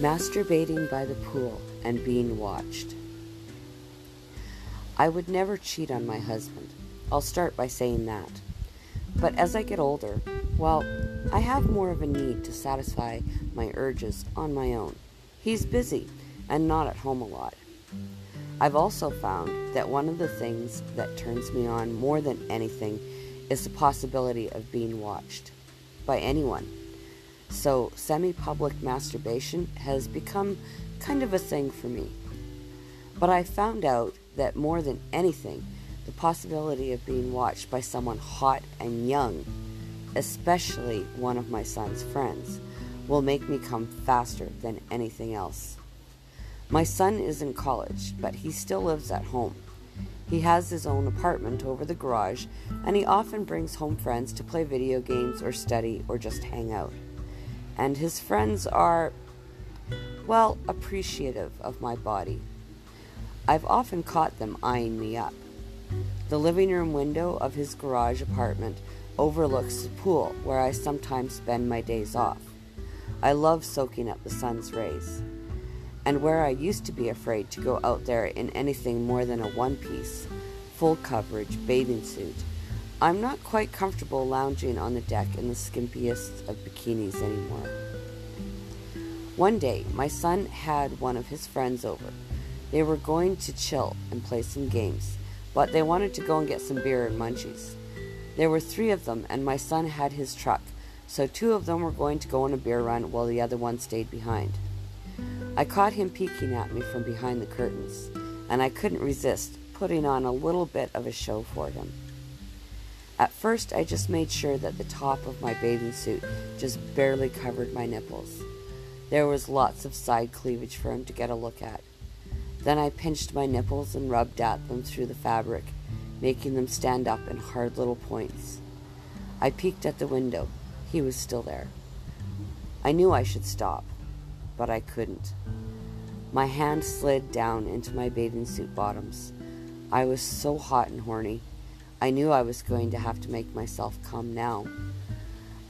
Masturbating by the pool and being watched. I would never cheat on my husband. I'll start by saying that. But as I get older, well, I have more of a need to satisfy my urges on my own. He's busy and not at home a lot. I've also found that one of the things that turns me on more than anything is the possibility of being watched by anyone. So, semi public masturbation has become kind of a thing for me. But I found out that more than anything, the possibility of being watched by someone hot and young, especially one of my son's friends, will make me come faster than anything else. My son is in college, but he still lives at home. He has his own apartment over the garage, and he often brings home friends to play video games or study or just hang out. And his friends are, well, appreciative of my body. I've often caught them eyeing me up. The living room window of his garage apartment overlooks the pool where I sometimes spend my days off. I love soaking up the sun's rays and where I used to be afraid to go out there in anything more than a one piece, full coverage bathing suit, I'm not quite comfortable lounging on the deck in the skimpiest of bikinis anymore. One day, my son had one of his friends over. They were going to chill and play some games, but they wanted to go and get some beer and munchies. There were three of them, and my son had his truck, so two of them were going to go on a beer run while the other one stayed behind. I caught him peeking at me from behind the curtains, and I couldn't resist putting on a little bit of a show for him. At first, I just made sure that the top of my bathing suit just barely covered my nipples. There was lots of side cleavage for him to get a look at. Then I pinched my nipples and rubbed at them through the fabric, making them stand up in hard little points. I peeked at the window. He was still there. I knew I should stop but I couldn't. My hand slid down into my bathing suit bottoms. I was so hot and horny. I knew I was going to have to make myself come now.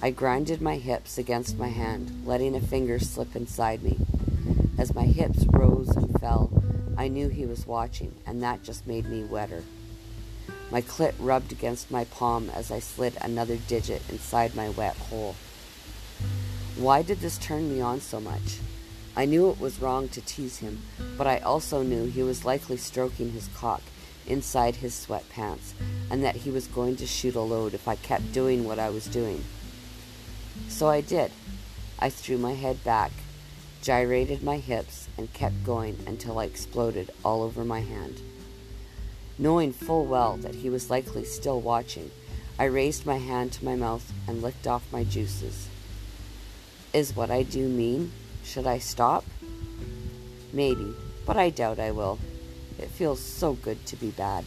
I grinded my hips against my hand, letting a finger slip inside me. As my hips rose and fell, I knew he was watching, and that just made me wetter. My clit rubbed against my palm as I slid another digit inside my wet hole. Why did this turn me on so much? I knew it was wrong to tease him, but I also knew he was likely stroking his cock inside his sweatpants, and that he was going to shoot a load if I kept doing what I was doing. So I did. I threw my head back, gyrated my hips, and kept going until I exploded all over my hand. Knowing full well that he was likely still watching, I raised my hand to my mouth and licked off my juices. Is what I do mean? Should I stop? Maybe, but I doubt I will. It feels so good to be bad.